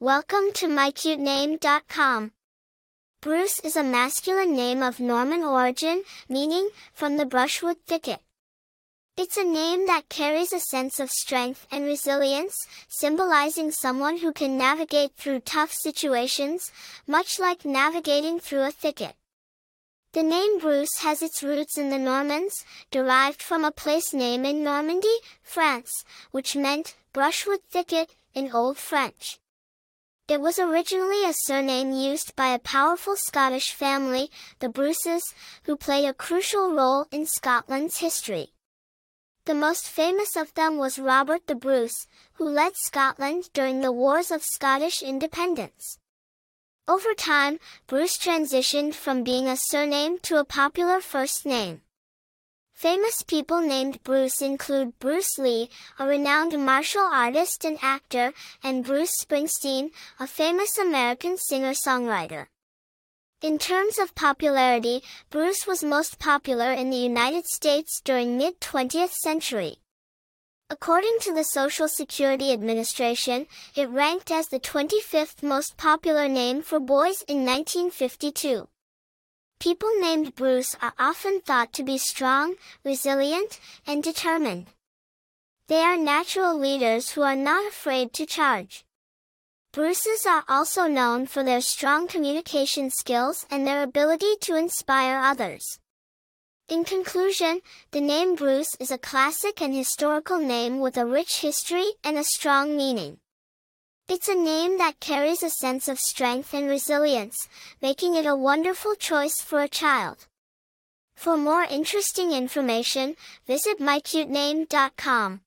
Welcome to mycutename.com. Bruce is a masculine name of Norman origin, meaning, from the brushwood thicket. It's a name that carries a sense of strength and resilience, symbolizing someone who can navigate through tough situations, much like navigating through a thicket. The name Bruce has its roots in the Normans, derived from a place name in Normandy, France, which meant brushwood thicket in Old French. It was originally a surname used by a powerful Scottish family, the Bruces, who play a crucial role in Scotland's history. The most famous of them was Robert the Bruce, who led Scotland during the Wars of Scottish Independence. Over time, Bruce transitioned from being a surname to a popular first name. Famous people named Bruce include Bruce Lee, a renowned martial artist and actor, and Bruce Springsteen, a famous American singer-songwriter. In terms of popularity, Bruce was most popular in the United States during mid-20th century. According to the Social Security Administration, it ranked as the 25th most popular name for boys in 1952. People named Bruce are often thought to be strong, resilient, and determined. They are natural leaders who are not afraid to charge. Bruces are also known for their strong communication skills and their ability to inspire others. In conclusion, the name Bruce is a classic and historical name with a rich history and a strong meaning. It's a name that carries a sense of strength and resilience, making it a wonderful choice for a child. For more interesting information, visit mycutename.com.